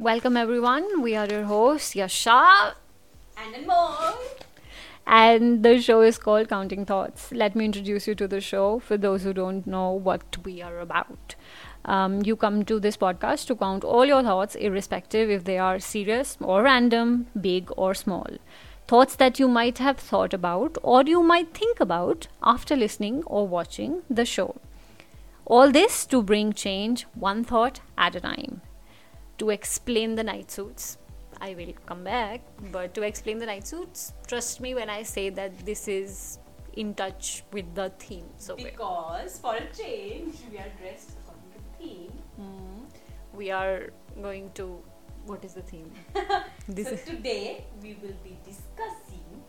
Welcome everyone. We are your hosts Yasha and Anmol. And the show is called Counting Thoughts. Let me introduce you to the show for those who don't know what we are about. Um, you come to this podcast to count all your thoughts, irrespective if they are serious or random, big or small. Thoughts that you might have thought about or you might think about after listening or watching the show. All this to bring change one thought at a time to explain the night suits. I will come back, but to explain the night suits, trust me when I say that this is in touch with the theme. So because for a change, we are dressed according to the theme. Mm. We are going to. What is the theme? so today we will be discussing.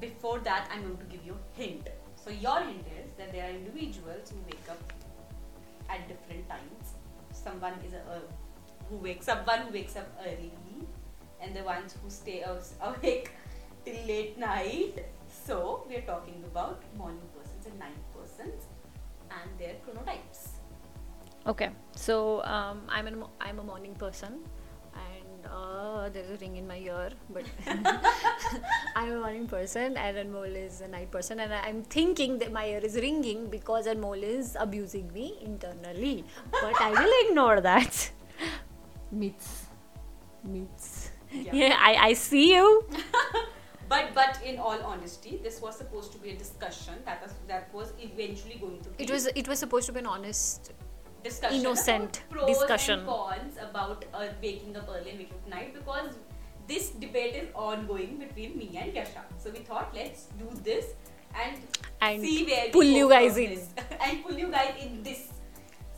Before that, I'm going to give you a hint. So your hint is that there are individuals who wake up at different times someone is a, uh, who wakes up one who wakes up early and the ones who stay awake till late night. So we are talking about morning persons and night persons and their chronotypes. Okay. So um, i'm an, i'm a morning person and uh, there's a ring in my ear but i'm a morning person and anmol is a night person and i'm thinking that my ear is ringing because anmol is abusing me internally but i will ignore that. Myths myths yeah, yeah I, I see you. But but in all honesty this was supposed to be a discussion that was that was eventually going to be it was it was supposed to be an honest discussion innocent pros discussion and cons about uh, waking up early and waking up night because this debate is ongoing between me and Yasha. So we thought let's do this and, and see where pull you guys in and pull you guys in this.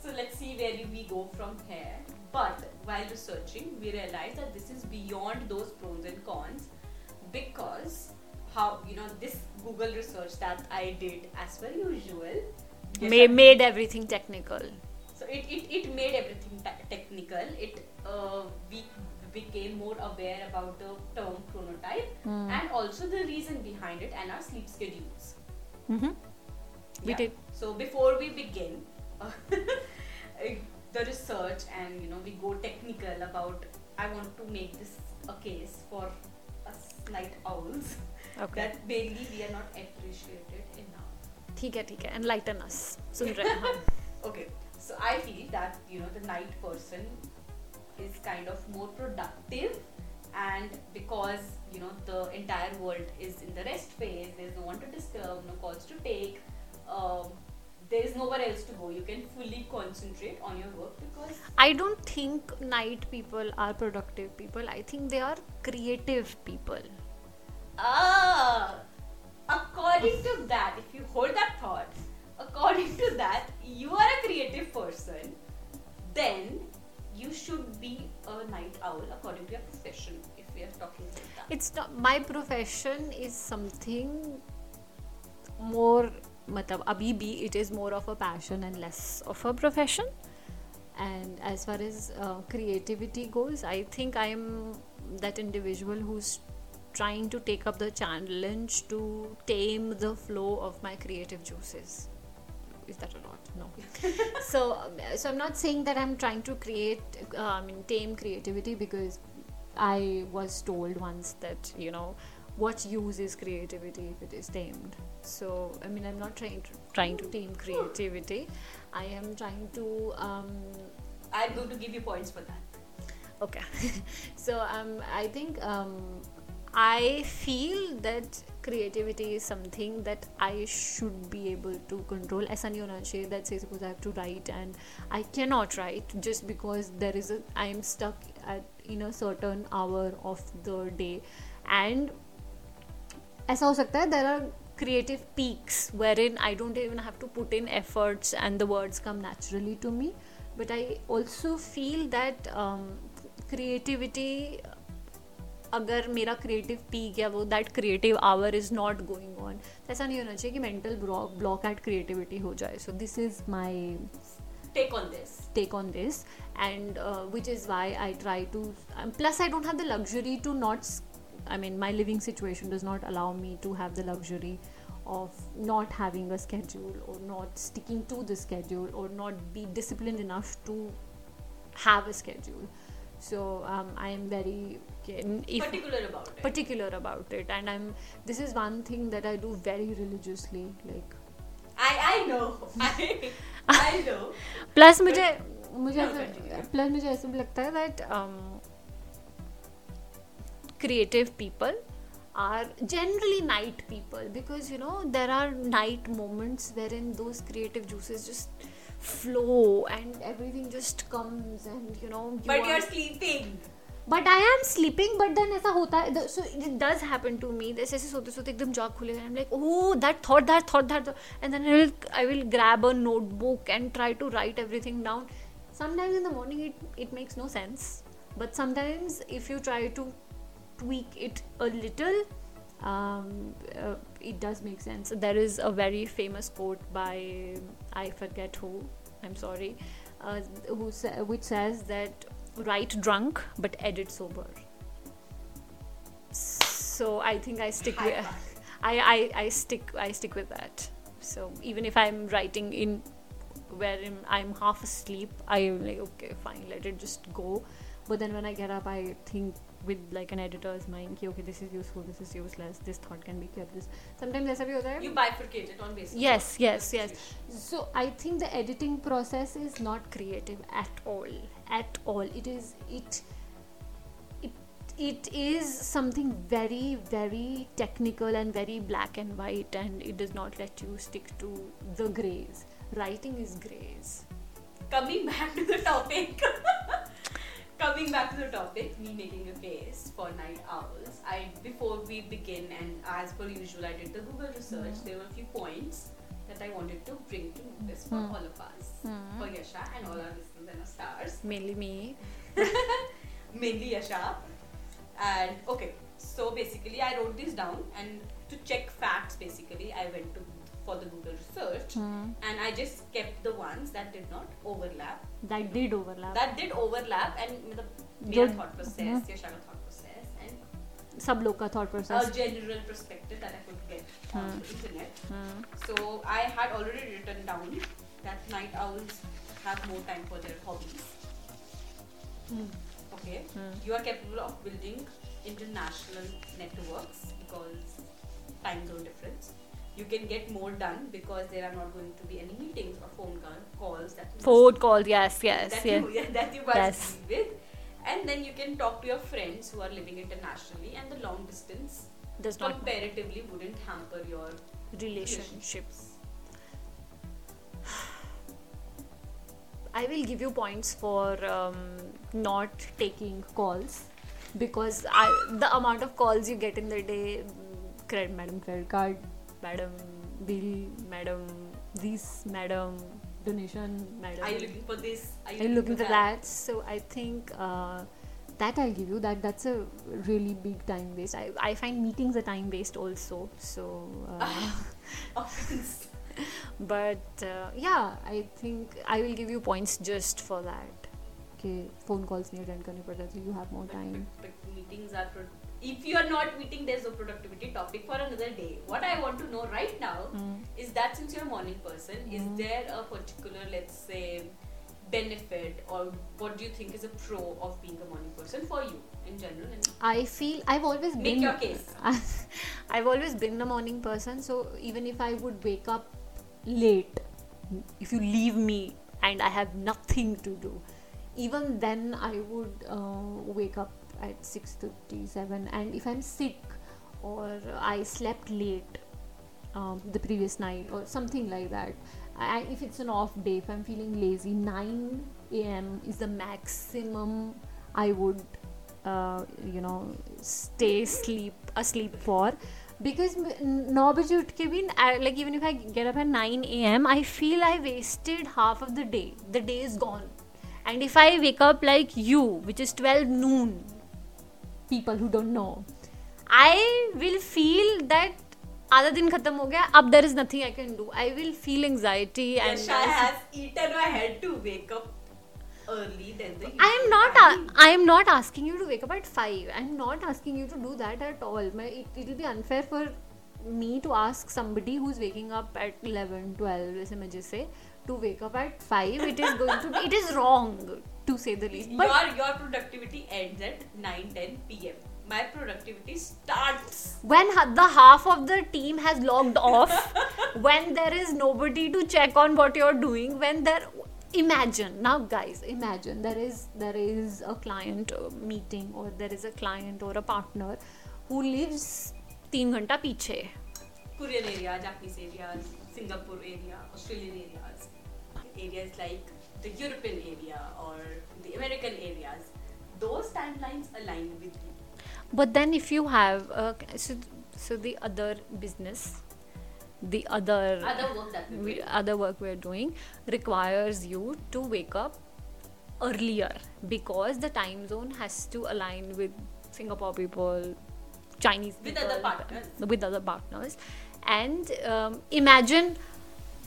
So let's see where we go from here. But while researching, we realized that this is beyond those pros and cons because how you know this Google research that I did as per usual made, made everything technical so it, it, it made everything technical it uh, we became more aware about the term chronotype mm. and also the reason behind it and our sleep schedules mm-hmm. we yeah. did so before we begin uh, the research and you know we go technical about i want to make this a case for us night owls okay. that mainly we are not appreciated enough ठीक है ठीक है enlighten अस सुन रहे हैं okay so I feel that you know the night person is kind of more productive and because you know the entire world is in the rest phase there's no one to disturb no calls to take um, there is nowhere else to go. You can fully concentrate on your work because i don't think night people are productive people. I think they are creative people. Ah according to that if you hold that thought according to that, you are a creative person, then you should be a night owl according to your profession. If we are talking about that, it's not my profession is something more. Abhi bhi it is more of a passion and less of a profession. And as far as uh, creativity goes, I think I am that individual who's trying to take up the challenge to tame the flow of my creative juices is that a lot no. So um, so i'm not saying that i'm trying to create uh, i mean tame creativity because i was told once that you know what use is creativity if it is tamed? So i mean i'm not trying to trying to tame creativity. I am trying to um i'm going to give you points for that. Okay. So um i think um I feel that creativity is something that I should be able to control. ऐसा नहीं होना चाहिए that say suppose I have to write and I cannot write just because there is a I am stuck at in a certain hour of the day and ऐसा हो सकता है there are creative peaks wherein I don't even have to put in efforts and the words come naturally to me but I also feel that um, creativity अगर मेरा creative peak या वो that creative hour is not going on ऐसा नहीं होना चाहिए कि mental block block eight creativity हो जाए so this is my take on this take on this and uh, which is why i try to um, plus i don't have the luxury to not i mean my living situation does not allow me to have the luxury of not having a schedule or not sticking to the schedule or not be disciplined enough to have a schedule. So um, I am very if particular about it. particular about it, and I'm. This is one thing that I do very religiously. Like I I know. I I know. Plus मुझे मुझे No, ऐसा continue. Plus मुझे ऐसा भी लगता है that creative people are generally night people because you know there are night moments wherein those creative juices just flow and everything just comes and you know you But are- you're sleeping. But I am sleeping but then ऐसा होता है so it does happen to me ऐसे ऐसे सोते सोते एकदम जाग खुलेगा I am like oh that thought that thought that and then I will I will grab a notebook and try to right everything down sometimes in the morning it, it makes no sense but sometimes if you try to tweak it a little um, uh, it does make sense. There is a very famous quote by i forget who i'm sorry uh, who sa- which says that write drunk but edit sober. So i think i stick High with. I, I i stick i stick with that. So even if i'm writing in wherein i'm half asleep i'm like okay fine let it just go. But then when i get up i think with like an editor's mind ki, okay this is useful this is useless this thought can be kept this sometimes ऐसा भी होता है You bifurcate it on basis. Yes, of yes, the yes. situation. So I think the editing process is not creative at all. At all. It is it it it is something very, very technical and very black and white and it does not let you stick to the grays. Writing is grays. Coming back to the topic. Coming back to the topic, me making a case for night owls. I before we begin and as per usual, I did the Google research. There were a few points that I wanted to bring to notice for Hmm. all of us, for Yasha and all our listeners and our stars. Mainly me. mainly Yasha. And okay, so basically, I wrote this down, and to check facts, basically, I went to for the Google research, and I just kept the ones that did not overlap. That did overlap. That did overlap, and मतलब मेरा Good. thought process, Yasha का thought process, and सब लोग का thought a process. general perspective that I could get on Hmm. the internet. Hmm. So I had already written down that night owls have more time for their hobbies. Hmm. Okay. Hmm. You are capable of building international networks because time zone difference. you can get more done because there are not going to be any meetings or phone calls that Phone call, yes, yes, that yes. you yeah, that you must Yes. with. And then you can talk to your friends who are living internationally, and the long distance Does not comparatively wouldn't hamper your relationships. I will give you points for um, not taking calls because I, the amount of calls you get in the day, mm, credit, madam, credit card, madam, bill, madam, this, madam, donation, madam. Are you looking for this? Are Are you looking for that? So I think uh, that I'll give you that. That's a really big time waste. I, I find meetings a time waste also. So. Uh, Offense. but uh, yeah i think i will give you points just for that okay phone calls नहीं attend करने पड़ते so you have more But, time but, but meetings are. Pro- if you are not meeting, there's a productivity topic for another day. What I want to know right now Mm. is that since you're a morning person, is Mm. there a particular, let's say, benefit or what do you think is a pro of being a morning person for you in general? I feel i've always Make been your case. i've always been a morning person so even if i would wake up late if you leave me and i have nothing to do even then i would uh, wake up at 6.37 and if i'm sick or i slept late um, the previous night or something like that I, if it's an off day if i'm feeling lazy 9 a.m is the maximum i would uh, you know stay sleep asleep for because नौ बजे उठ के भी like even if I get up at 9 a.m. I feel I wasted half of the day. The day is gone. And if I wake up like you, which is 12 noon, people who don't know, I will feel that आधा दिन खत्म हो गया अब there is nothing I can do. I will feel anxiety and Yasha has eaten my head to wake up early than the I am usual not. time. A- I am not asking you to wake up at five. I am not asking you to do that at all. My, it it will be unfair for me to ask somebody who's waking up at 11, 12, जैसे मैं जैसे to wake up at five. It is going to be. It is wrong. to say the least. But your your productivity ends at 9 10 p.m. My productivity starts. when ha- the half of the team has logged off, when there is nobody to check on what you're doing, when there imagine now guys imagine there is there is a client uh, meeting or there is a client or a partner who lives 3 घंटा पीछे Korean area, Japanese areas, Singapore area, Australian areas, areas like the European area or the American areas. Those timelines align with you. but then if you have uh, so, so the other business the other Other work that we other work we're doing requires you to wake up earlier because the time zone has to align with Singapore people, Chinese With people, other partners. with other partners, and um, imagine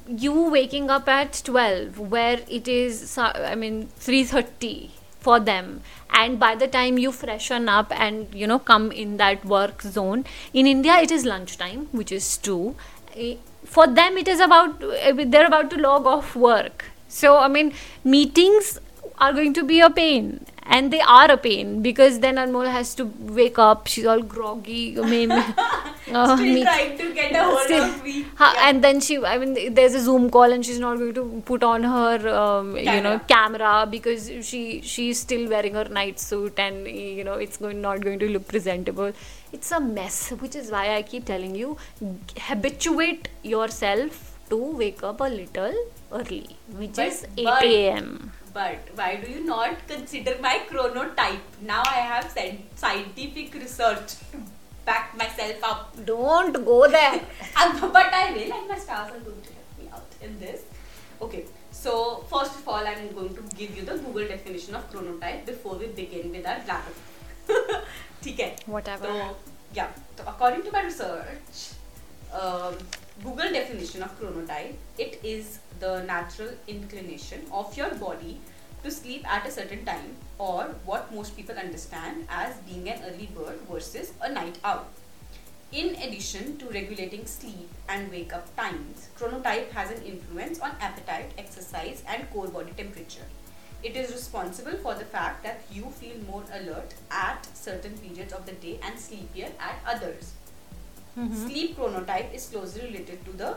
you waking up at 12 where it is i mean 3.30 for them and by the time you freshen up and you know come in that work zone in india it is lunchtime which is 2 Eh, for them it is about eh, they're about to log off work. So i mean meetings are going to be a pain and they are a pain because then Anmol has to wake up. She's all groggy. Uh, Still me- trying to get a hold Still- of me. Ha, Yeah. and then she i mean there's a zoom call and she's not going to put on her um, you know camera because she she's still wearing her night suit and you know it's going not going to look presentable. It's a mess which is why i keep telling you habituate yourself to wake up a little early which But- is 8 a.m But why do you not consider my chronotype? Now I have scien- scientific research to back myself up. don't go there Um, but I will, and my stars are going to help me out in this. Okay, so first of all, I'm going to give you the Google definition of chronotype before we begin with our grammar. ठीक है whatever So, yeah, so according to my research, um, Google definition of chronotype, it is the natural inclination of your body to sleep at a certain time, or what most people understand as being an early bird versus a night owl. In addition to regulating sleep and wake up times, chronotype has an influence on appetite, exercise, and core body temperature. It is responsible for the fact that you feel more alert at certain periods of the day and sleepier at others. Sleep chronotype is closely related to the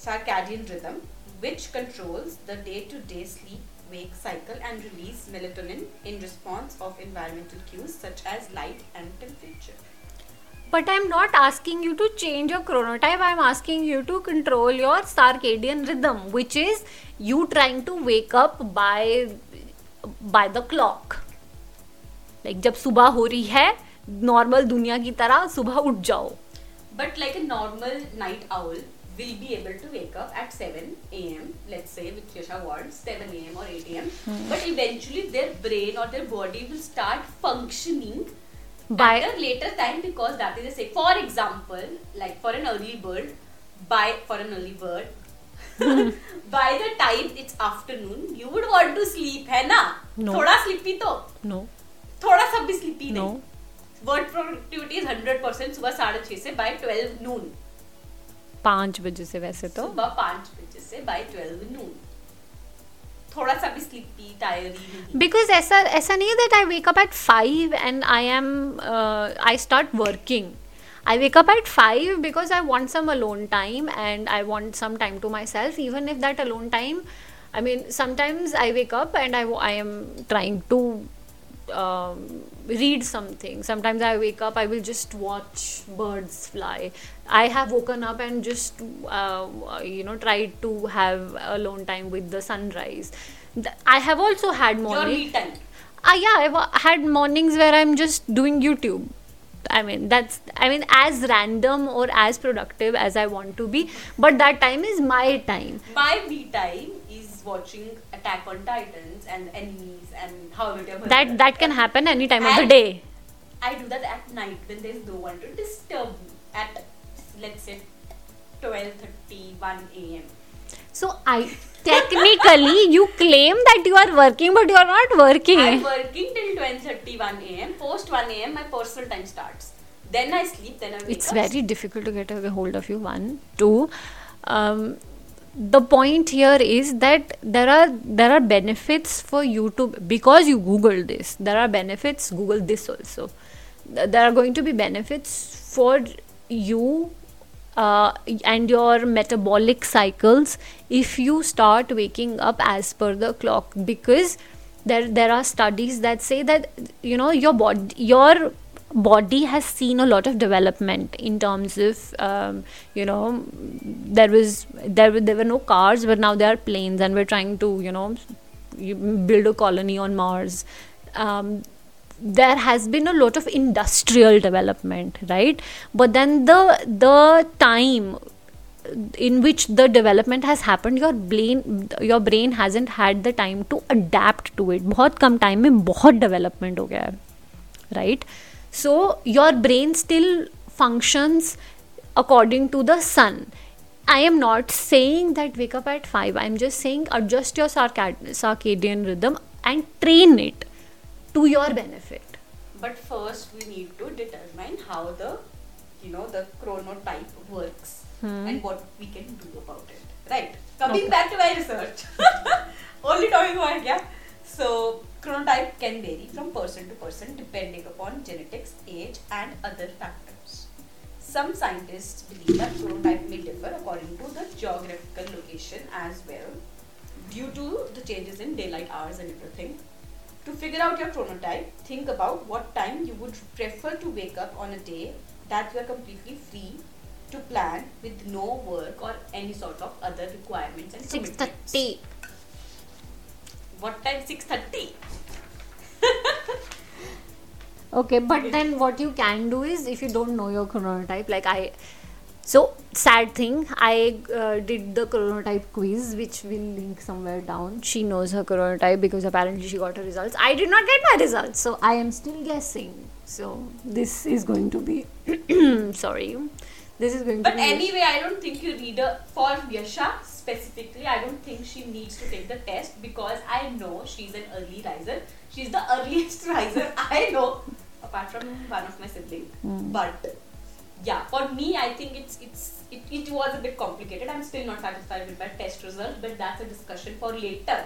circadian rhythm, which controls the day to day sleep wake cycle and release melatonin in response of environmental cues such as light and temperature. But I'm not asking you to change your chronotype. I'm asking you to control your circadian rhythm, which is you trying to wake up by by the clock. Like जब सुबह हो रही है normal दुनिया की तरह सुबह उठ जाओ But like a normal night owl will be able to wake up at 7 a.m. Let's say with Yasha wants 7 a.m. or 8 a.m. Hmm. But eventually their brain or their body will start functioning By- at a later time because that is a say. For example, like for an early bird, by for an early bird, hmm. by the time it's afternoon, you would want to sleep, है ना? No. थोड़ा sleepy तो, no थोड़ा सा भी sleepy no नहीं. Word productivity is 100% सुबह साढ़े छह से बाय 12 नून पाँच बजे से वैसे तो सुबह पाँच बजे से बाय 12 नून थोड़ा सा भी स्लीपी टायरी because ऐसा ऐसा नहीं है at five and I am uh, I start working. I wake up at five because I want some alone time and I want some time to myself. Even if that alone time, I mean, sometimes I wake up and I I am trying to um, read something. Sometimes i wake up i will just watch birds fly. I have woken up and just uh, you know tried to have alone time with the sunrise. I have also had morning uh, yeah i've had mornings where i'm just doing youtube. I mean, that's, I mean, as random or as productive as I want to be, but that time is my time. My me time is watching Attack on Titans and animes and how whatever. That that can happen any time of the day. I do that at night when there's no one to disturb me at let's say 12:31 a.m. So I technically you claim that you are working but you are not working. I'm working till 12:31 a.m. Post 1 a.m. my personal time starts. Then I sleep. Then I. Wake it's up. very difficult to get a hold of you. One, two. Um, the point here is that there are there are benefits for you to because you google this there are benefits google this also. There are going to be benefits for you uh, and your metabolic cycles if you start waking up as per the clock because there there are studies that say that you know your body your body has seen a lot of development in terms of um, you know there was there were, there were no cars but now there are planes and we're trying to you know you build a colony on mars um, there has been a lot of industrial development right but then the the time in which the development has happened your brain your brain hasn't had the time to adapt to it बहुत कम time में बहुत development हो गया है right So your brain still functions according to the sun I am not saying that wake up at 5 I'm just saying adjust your circad- circadian rhythm and train it to your benefit But first, we need to determine how the, you know, the chronotype works hmm. and what we can do about it. Right. Coming Okay. back to my research. Only talking about yeah. So chronotype can vary from person to person depending upon genetics, age, and other factors. Some scientists believe that chronotype may differ according to the geographical location as well, due to the changes in daylight hours and everything. To figure out your chronotype, think about what time you would prefer to wake up on a day that you are completely free to plan with no work or any sort of other requirements and commitments. 6:30 What time? 6:30. okay but then what you can do is if you don't know your chronotype like i so sad thing i uh, did the chronotype quiz which will link somewhere down. She knows her chronotype because apparently she got her results. I did not get my results so i am still guessing. So this is going to be sorry. This is going But to be But anyway, I don't think you need a for Yasha specifically. I don't think she needs to take the test because I know she's an early riser. She's the earliest riser I know, apart from one of my siblings. Hmm. But yeah, for me, I think it's it's it, it was a bit complicated. I'm still not satisfied with my test result, but that's a discussion for later.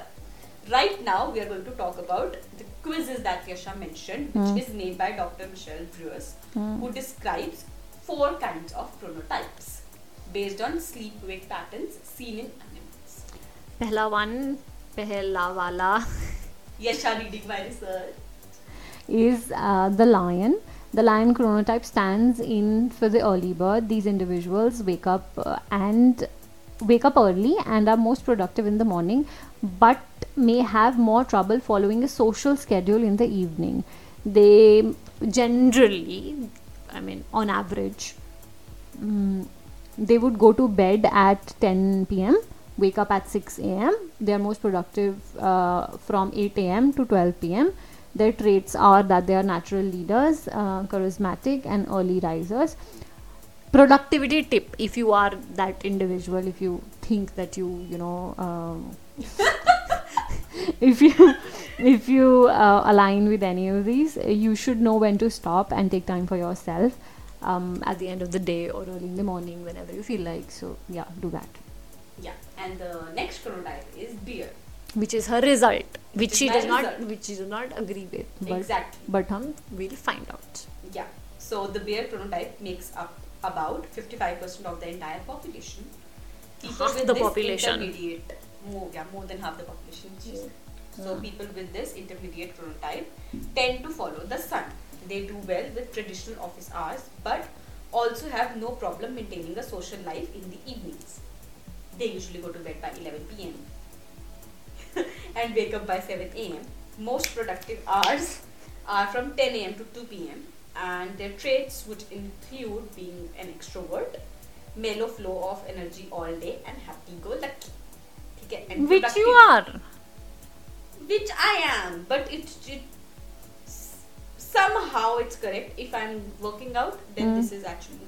Right now, we are going to talk about the quizzes that Yasha mentioned, which hmm. is made by Dr. Michael Breus, who hmm. describes four kinds of chronotypes based on sleep wake patterns seen in animals. pehla one pehla wala Yasha reading my research. is uh, the lion. The lion chronotype stands in for the early bird. These individuals wake up uh, and wake up early and are most productive in the morning, but may have more trouble following a social schedule in the evening. They generally i mean on average mm, they would go to bed at 10 p.m wake up at 6 a.m they are most productive uh, from 8 a.m to 12 p.m their traits are that they are natural leaders uh, charismatic and early risers. Productivity tip if you are that individual if you think that you you know um, if you if you uh, align with any of these you should know when to stop and take time for yourself um, at the end of the day or early in the morning whenever you feel like so yeah do that Yeah, and the next chronotype is bear. which is her result which is she does not which she does not agree with But- exactly. but hum we'll find out Yeah. So the bear chronotype makes up about 55% of the entire population. People Half with the this population. intermediate, more, yeah, more than half the population. she. So people with this intermediate chronotype tend to follow the sun they do well with traditional office hours but also have no problem maintaining a social life in the evenings. They usually go to bed by 11 pm and wake up by 7 am. Most productive hours are from 10 am to 2 pm and their traits would include being an extrovert, mellow flow of energy all day and happy go lucky. Which you are. Which I am, but it, it somehow it's correct. If I'm working out, then Mm. this is actually.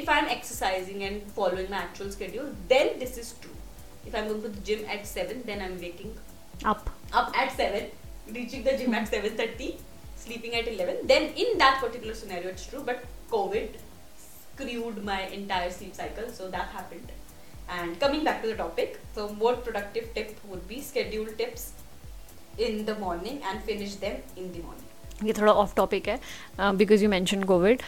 If I'm exercising and following my actual schedule, then this is true. If I'm going to the gym at seven, then I'm waking up up at seven, reaching the gym at seven thirty, sleeping at eleven. Then in that particular scenario, it's true. But COVID screwed my entire sleep cycle, so that happened. And coming back to the topic, so more productive tip would be schedule tips in the morning and finish them in the morning. ये थोड़ा off topic है because you mention Covid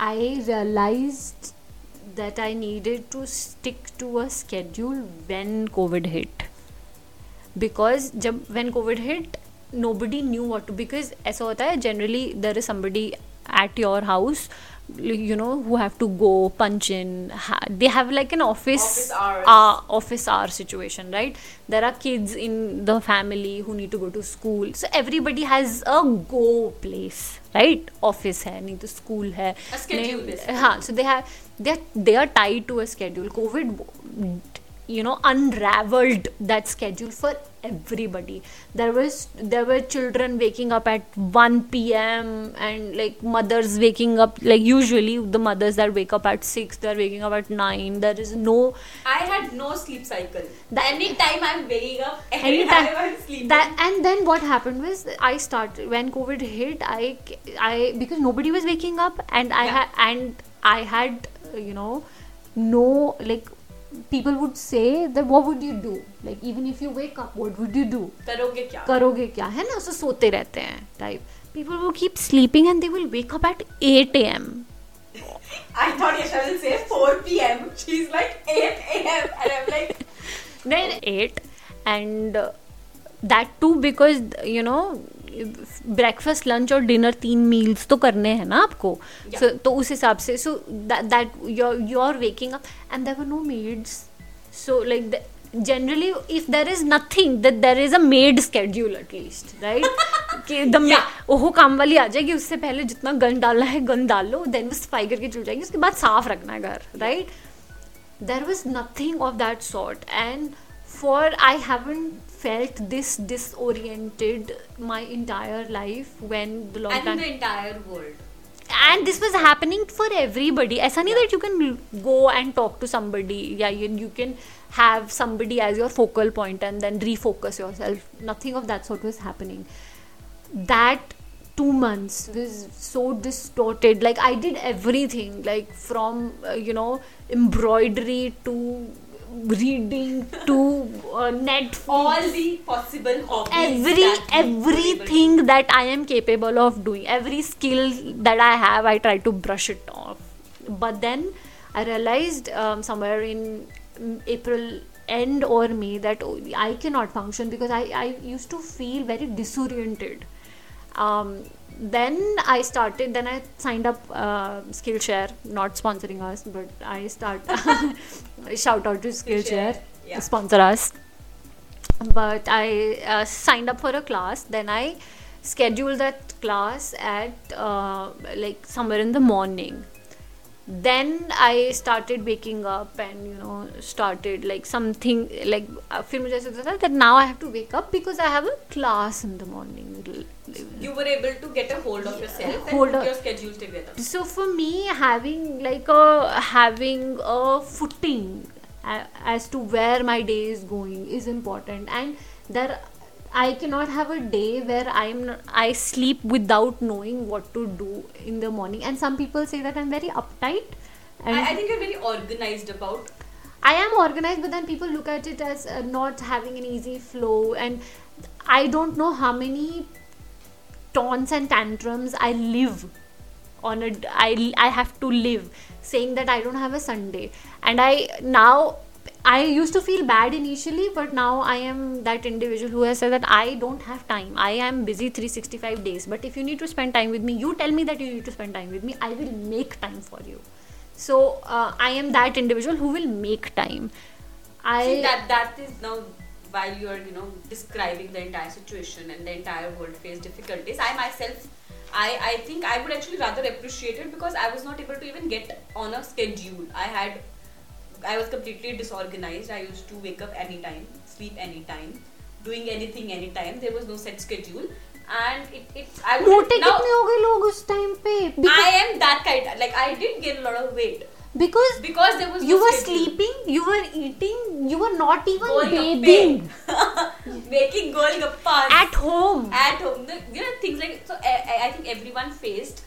I realize that I needed to stick to a schedule when Covid hit because जब when Covid hit nobody knew what to because ऐसा होता है generally there is somebody at your house you know who have to go punch in ha- they have like an office office hours. Uh, office hour situation right? There are kids in the family who need to go to school. So everybody has a go place right? Office hai nahi to school hai. A schedule nahi, haan, so they have they are, they are tied to a schedule. Covid you know unraveled that schedule for everybody there was there were children waking up at 1 p.m and like mothers waking up like usually the mothers that wake up at 6 they're waking up at 9 there is no I had no sleep cycle. That- anytime I'm waking up, anytime anytime I'm sleeping. that and then what happened was i started when covid hit i i because nobody was waking up and i Yeah. had and i had you know no like people would say that what would you do like even if you wake up what would you do करोगे क्या? करोगे क्या है ना उससे सोते रहते हैं type people will keep sleeping and they will wake up at 8 a.m I thought Yasha will say 4 p.m. She's like 8 a.m. and I'm like, then 8 and uh, that too because you know breakfast lunch और dinner तीन meals तो करने हैं ना आपको? Yeah. so, तो उस हिसाब से so that you are waking up and there were no maids so like generally if there is nothing that there is a maid schedule at least right? कि the Yeah. ओहो काम वाली आ जाएगी उससे पहले जितना गन डालना है गन डाल लो देन वो सफ़ाई करके चल जाएगी उसके बाद साफ़ रखना है घर right there was nothing of that sort and for I haven't felt this disoriented my entire life when the lockdown. And the entire world. And this was happening for everybody. as nahi that you can go and talk to somebody. Yeah, you, you can have somebody as your focal point and then refocus yourself. Nothing of that sort was happening. That two months was so distorted like i did everything like from uh, you know embroidery to reading to uh, netflix. All the possible hobbies. every that you were able to- everything that i am capable of doing every skill that i have i try to brush it off. But then i realized um, somewhere in mm, april end or may that oh, i cannot function because i, I used to feel very disoriented um, then i started then i signed up uh, skillshare not sponsoring us but i start shout out to skillshare Skillshare, yeah. sponsor us but I uh, signed up for a class. Then I scheduled that class at uh, like somewhere in the morning Then I started waking up and you know started like something like uh, फिर मुझे ऐसा होता था that now I have to wake up because I have a class in the morning. You were able to get a hold of yourself and Hold put of- your schedule together. so for me having like a having a footing a- as to where my day is going is important and there i cannot have a day where i'm not, i sleep without knowing what to do in the morning and some people say that i'm very uptight and I, I think you're very organized about I am organized, but then people look at it as uh, not having an easy flow, and I don't know how many taunts and tantrums I live on a. I I have to live saying that I don't have a Sunday, and I now. I used to feel bad initially, but now I am that individual who has said that I don't have time. I am busy 365 days. But if you need to spend time with me, you tell me that you need to spend time with me. I will make time for you so uh, i am that individual who will make time i See, that that is now while you are you know describing the entire situation and the entire world faced difficulties. I myself, I I think I would actually rather appreciate it because I was not able to even get on a schedule. I had, I was completely disorganized. I used to wake up anytime, sleep anytime, doing anything anytime. There was no set schedule, and it it I would मोटे now कितने हो गए लोग उस time पे I because, am that kind. Like I did gain a lot of weight because because there was you no were schedule. sleeping you were eating you were not even Golgappe. bathing making golgappas at home at home. The, you know things like so. I, I- I think everyone faced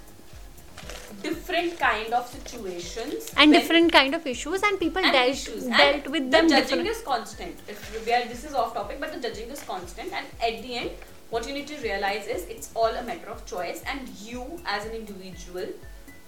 different kind of situations and different kind of issues and people and dealt issues. dealt and with the them judging different is constant if we are, this is off topic but the judging is constant and at the end what you need to realize is it's all a matter of choice and you as an individual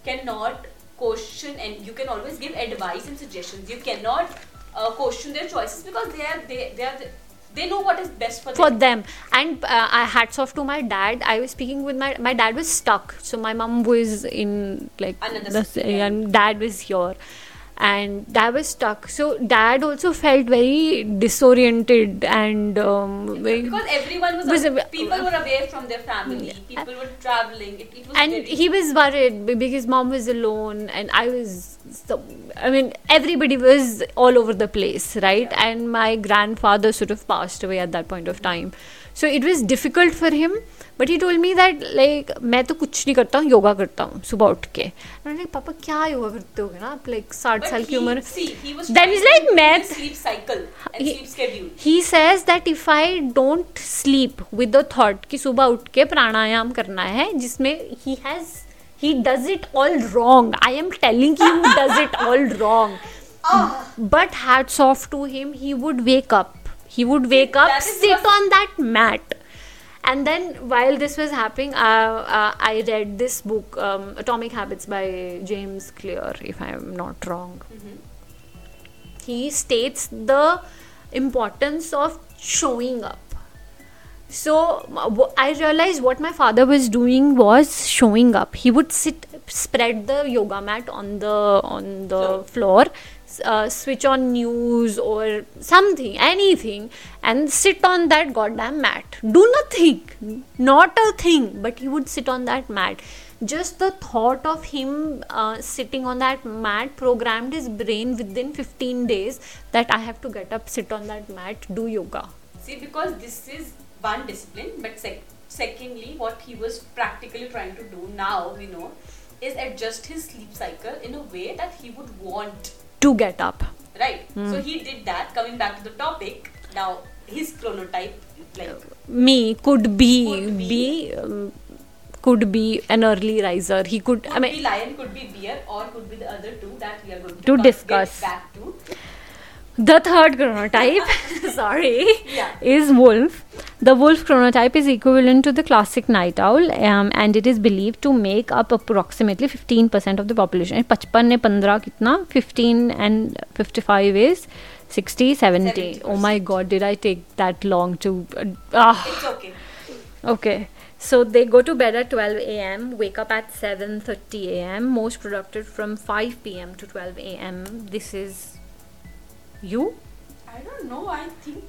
cannot question and you can always give advice and suggestions you cannot uh, question their choices because they are they, they are the, they know what is best for, for them. them. And uh, I hats off to my dad. I was speaking with my my dad was stuck. So my mom was in like Another the, and dad was here and dad was stuck. So dad also felt very disoriented and um, because everyone was, Was aw- a- people were away from their family. people were traveling. It, it was and he was worried because mom was alone and i was so, i mean everybody was all over the place right? Yeah. and my grandfather sort of passed away at that point of time. So it was difficult for him but he told me that like मैं तो कुछ नहीं करता हूँ योगा करता हूँ सुबह उठ के। लाइक पापा क्या योगा करते हो ना आप? लाइक साठ साल की उम्र। That is like math he says that if I don't sleep with the thought कि सुबह उठ के प्राणायाम करना है जिसमें he has he does it all wrong I am telling you does it all wrong but hats off to him he would wake up he would wake up sit on that mat. And then while this was happening uh, uh, i read this book um, atomic habits by james clear if i am not wrong. He states the importance of showing up. So i realized what my father was doing was showing up. He would sit spread the yoga mat on the on the Floor. Uh, switch on news or something anything and sit on that goddamn mat. Do nothing. Not a thing but he would sit on that mat. Just the thought of him uh, sitting on that mat programmed his brain within 15 days that i have to get up sit on that mat do yoga. See, because this is one discipline, but sec- secondly, what he was practically trying to do now, we know, is adjust his sleep cycle in a way that he would want. To get up Right. Hmm. So he did that. Coming back to the topic, now his chronotype, like me could be Could be. be, um, could be an early riser he could could i mean be lion, could be bear, or could be the other two that we are going to, To discuss. Back to. The third chronotype sorry Yeah. is wolf the wolf chronotype is equivalent to the classic night owl um, and it is believed to make up approximately 15% of the population 55 ne 15 kitna 15 and 55 is 60 70 oh my god did i take that long to uh, ah. It's okay. Okay. So they go to bed at 12 a.m., wake up at 7:30 a.m. Most productive from 5 p.m. to 12 a.m. This is you. I don't know. I think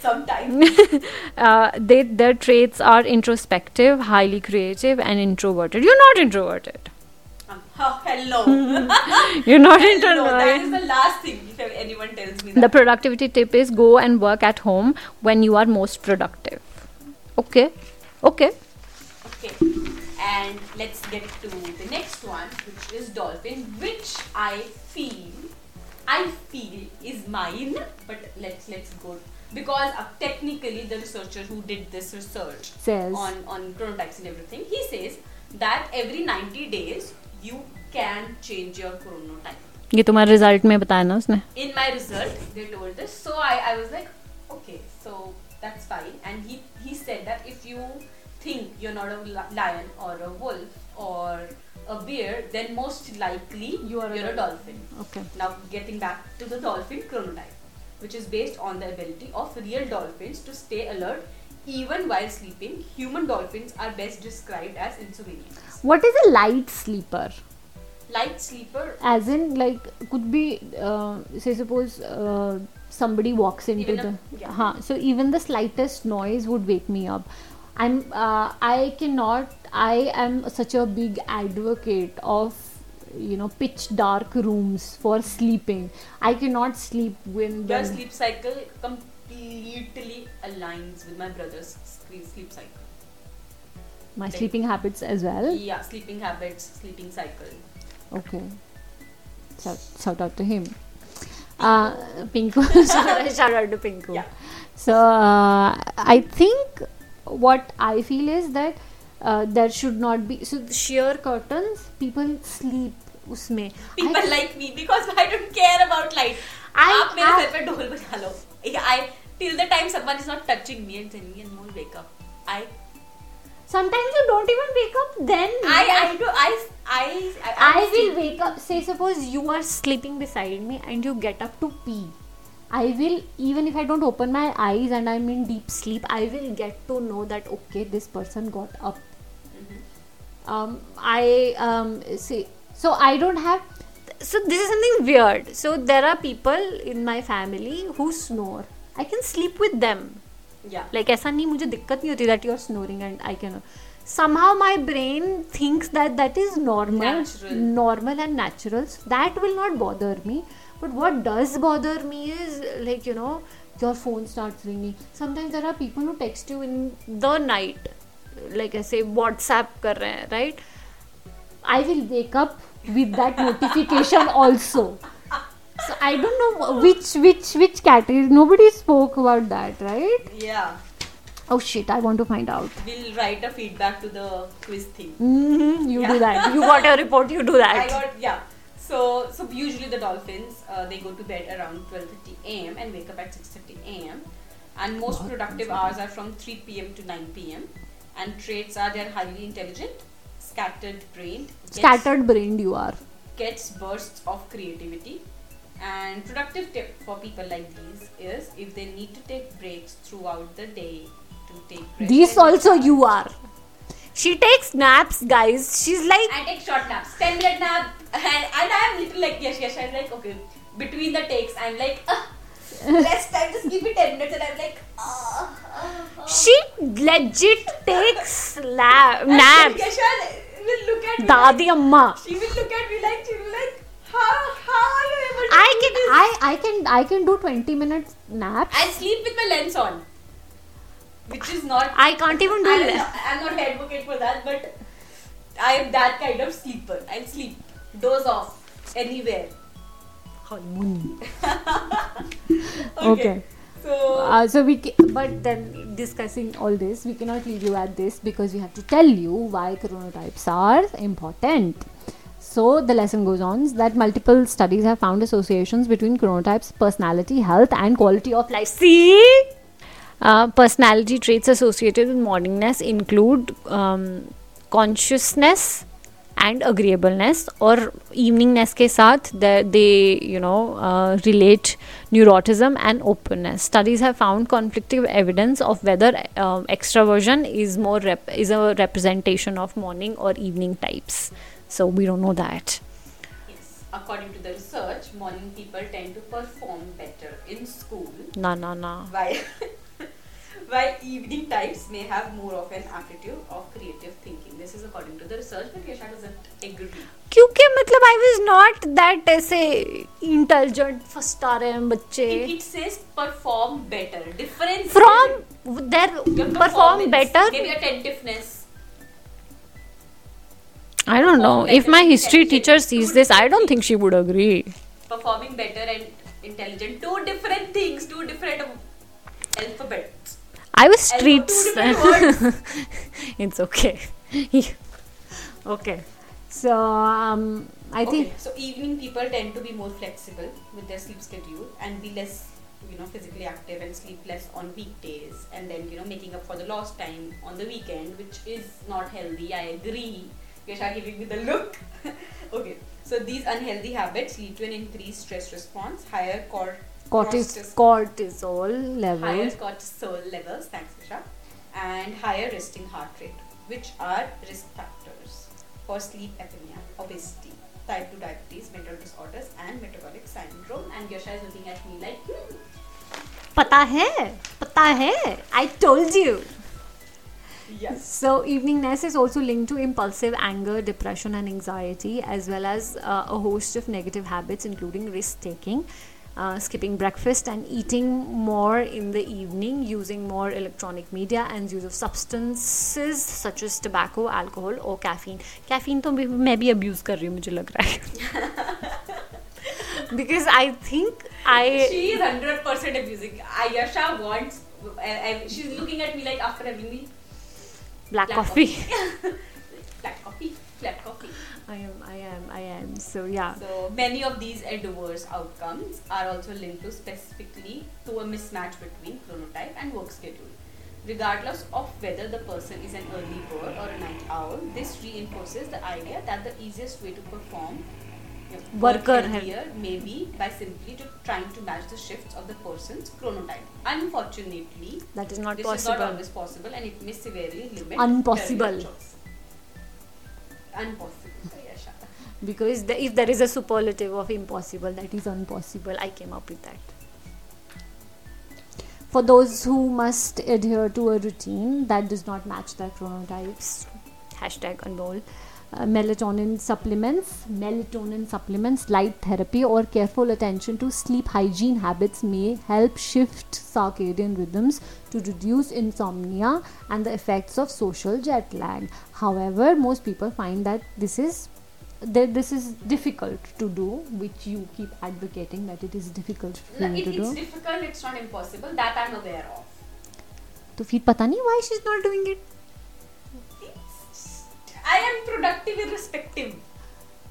sometimes. Uh, they their traits are introspective, highly creative, and introverted. You're not introverted. Oh, hello. You're not hello. That is the last thing if anyone tells me The productivity tip is go and work at home when you are most productive. Okay. Okay. Okay. And let's get to the next one, which is dolphin, which I feel, I feel is mine. But let's let's go because uh, technically the researcher who did this research Says. on on chronotypes and everything, he says that every 90 days you can change your chronotype. ये तुम्हारे result में बताया ना उसने in my result they told this so I, I was like okay so that's fine and he he said that if you think you're not a lion or a wolf or a bear then most likely You are a you're a dolphin Okay. now getting back to the dolphin chronotype which is based on the ability of real dolphins to stay alert even while sleeping human dolphins are best described as insomniacs What is a light sleeper? light sleeper As in, like, could be, uh, say, suppose uh, somebody walks into a- the. yeah. Huh, so even the slightest noise would wake me up. I'm. Uh, I cannot. I am such a big advocate of, you know, pitch dark rooms for sleeping. I cannot sleep when your sleep cycle completely aligns with my brother's sleep sleep cycle my like- sleeping habits as well. Yeah, sleeping habits, sleeping cycle. Okay. Shout, shout out to him. Uh, Pinku. Shout out to Pinku. Yeah. So uh, I think what I feel is that uh, there should not be so sheer curtains people sleep उसमें people I, like me because I don't care about light. I- आप मेरे I- sir पे ढोल बजा लो. I till the time someone is not touching me and telling me and won't wake up. I sometimes you don't even wake up then I I do I I I, I will wake up. Say, suppose you are sleeping beside me and you get up to pee. I will, even if I don't open my eyes and I'm in deep sleep, I will get to know that okay, this person got up. Um, I um, see. So I don't have. So this is something weird. So there are people in my family who snore. I can sleep with them. yeah. Like ऐसा नहीं मुझे दिक्कत नहीं होती that you are snoring and I can somehow my brain thinks that that is normal Natural. normal and natural so that will not bother me but what does bother me is like you know your phone starts ringing sometimes there are people who text you in the night like i say whatsapp kar rahe hain, right i will wake up with that notification also so i don't know which which which category nobody spoke about that right Yeah. Oh shit, I want to find out. We'll write a feedback to the quiz thing. hmm you do that. You got your report, you do I that. got yeah. So so usually the dolphins uh, they go to bed around 12:30 a.m. and wake up at 6:30 a.m. And most productive hours are from 3 p.m. to 9 p.m. And traits are they're highly intelligent, scattered brained, gets- Scattered brained you are. gets bursts of creativity. And productive tip for people like these is if they need to take breaks throughout the day to take These also you are. She takes naps, guys. She's like, I take short naps, 10 minute nap, and, and I'm little like yes, yes. I'm like okay. Between the takes, I'm like, uh, rest time. Just give me 10 minutes, and I'm like, uh, uh, she legit takes la- And naps. Yasha will look at me. Dadi amma. She will look at me like she will like, how how are you able to I do can, this? I, I can, I can do 20 minutes naps. I sleep with my lens on, which is not. I can't even do I'm that. not, I'm not an advocate for that, but I am that kind of sleeper. I'll sleep, doze off anywhere. Okay. So Uh, so we, ca- but then discussing all this, we cannot leave you at this because we have to tell you why chronotypes are important. So the lesson goes on that multiple studies have found associations between chronotypes, personality, health, and quality of life. See, uh, personality traits associated with morningness include um, consciousness and agreeableness or eveningness ke saath they, they you know uh, relate neuroticism and openness. Studies have found conflicting evidence of whether uh, extraversion is more rep- is a representation of morning or evening types. So we don't know that. According to the research morning people tend to perform better in school. No no no why? while evening types may have more of an aptitude of creative thinking. This is according to the research, but Yasha doesn't agree. क्योंकि मतलब I was not that ऐसे intelligent first आ रहे हैं It, बच्चे it says perform better. Difference from their your perform performance, better Maybe attentiveness. I don't know. Perform If my better, history intelligent. teacher sees this, I don't think she would agree. Performing better and intelligent. Two different things. Two different um, alphabets. I was streets. two it's okay. okay. So um, I okay, think so evening people tend to be more flexible with their sleep schedule and be less, you know, physically active and sleep less on weekdays, and then you know making up for the lost time on the weekend, which is not healthy. I agree. Yasha giving me the look. okay, so these unhealthy habits lead to an increased stress response, higher cor- cortis- cortis- cortisol higher levels. cortisol levels, thanks Yasha, and higher resting heart rate, which are risk factors for sleep apnea, obesity, type 2 diabetes, mental disorders, and metabolic syndrome. And Yasha is looking at me like, hmm, पता है पता है I told you. yes. So, eveningness is also linked to impulsive anger, depression, and anxiety, as well as uh, a host of negative habits, including risk taking, uh, skipping breakfast, and eating more in the evening, using more electronic media, and use of substances such as tobacco, alcohol, or caffeine. Caffeine तो मैं भी abuse कर रही हूँ मुझे लग रहा है because I think I She is 100% abusing. I, Yasha wants, I, she's looking at me like after having me. black, Black coffee. coffee. Black coffee, coffee. I am, I am, I am. So yeah. So many of these adverse outcomes are also linked to specifically to a mismatch between chronotype and work schedule. Regardless of whether the person is an early bird or a night owl, this reinforces the idea that the easiest way to perform Worker healthier may be by simply to trying to match the shifts of the person's chronotype. Unfortunately, That is not this is possible. not always possible and it may severely limit Unpossible. Yasha. because the, if there is a superlative of impossible that is impossible. I came up with that. For those who must adhere to a routine that does not match their chronotypes hashtag unroll uh, melatonin supplements melatonin supplements light therapy or careful attention to sleep hygiene habits may help shift circadian rhythms to reduce insomnia and the effects of social jet lag however most people find that this is that this is difficult to do which you keep advocating that it is difficult for No, you it, to it's do difficult, it's not impossible. That I'm aware of. तो फिर पता नहीं why she's not doing it It's, I am productive irrespective.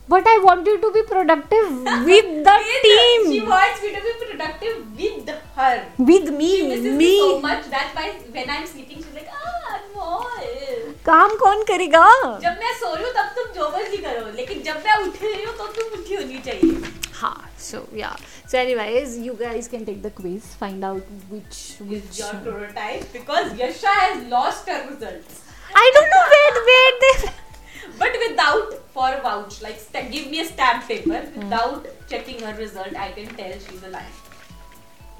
But I want you to be productive with the with team. She wants me to be productive with her. With me. She misses me. me so much. That's why when I'm sleeping, she's like, ah, Anmol. काम कौन करेगा? जब मैं सो रही हूँ तब तुम जो मर्जी करो, लेकिन जब मैं उठ रही हूँ तब तुम उठी होनी चाहिए. हाँ. So yeah. So anyways, you guys can take the quiz, find out which which is your chronotype because Yasha has lost her results. I don't know. Wait, wait but without for a vouch like st- give me a stamp paper hmm. without checking her result I can tell she's a lion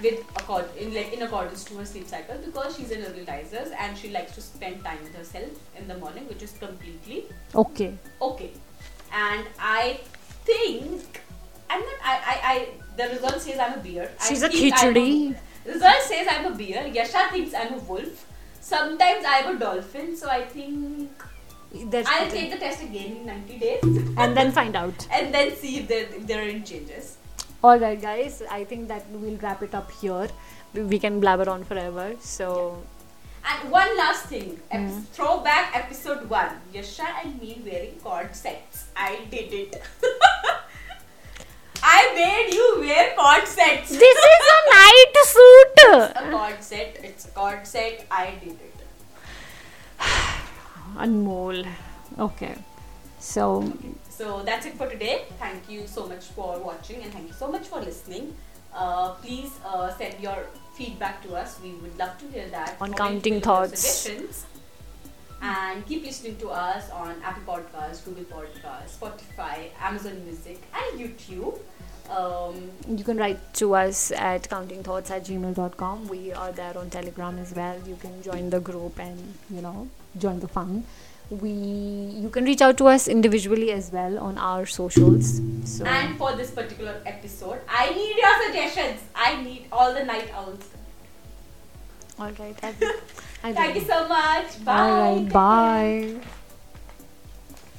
with accord in like in accordance to her sleep cycle because she's an early riser and she likes to spend time with herself in the morning which is completely okay. okay. And I think I'm not I I, I the result says I'm a bear. She's a think I'm khichdi. result says I'm a bear. Yasha thinks I'm a wolf. Sometimes I'm a dolphin so I think That's I'll take the test again in 90 days and then find out and then see if there, if there are any changes. all right guys i think that we'll wrap it up here we can blabber on forever so And one last thing, ep- hmm. throwback episode 1 Yasha and me wearing cord sets. I did it. I made you wear cord sets. this is a night suit a cord set, it's a cord set. I did it. Anmol. Okay. So, So that's it for today. Thank you so much for watching and thank you so much for listening. Uh, please uh, send your feedback to us. We would love to hear that. On Counting Thoughts. Suggestions. And keep listening to us on Apple Podcasts, Google Podcasts, Spotify, Amazon Music, and YouTube. Um, you can write to us at countingthoughts at gmail.com. We are there on Telegram as well. You can join the group and, you know, join the fun. We you can reach out to us individually as well on our socials. So and for this particular episode, I need your suggestions. I need all the night owls. all right. I, I Thank you so much. Bye. All right. Bye.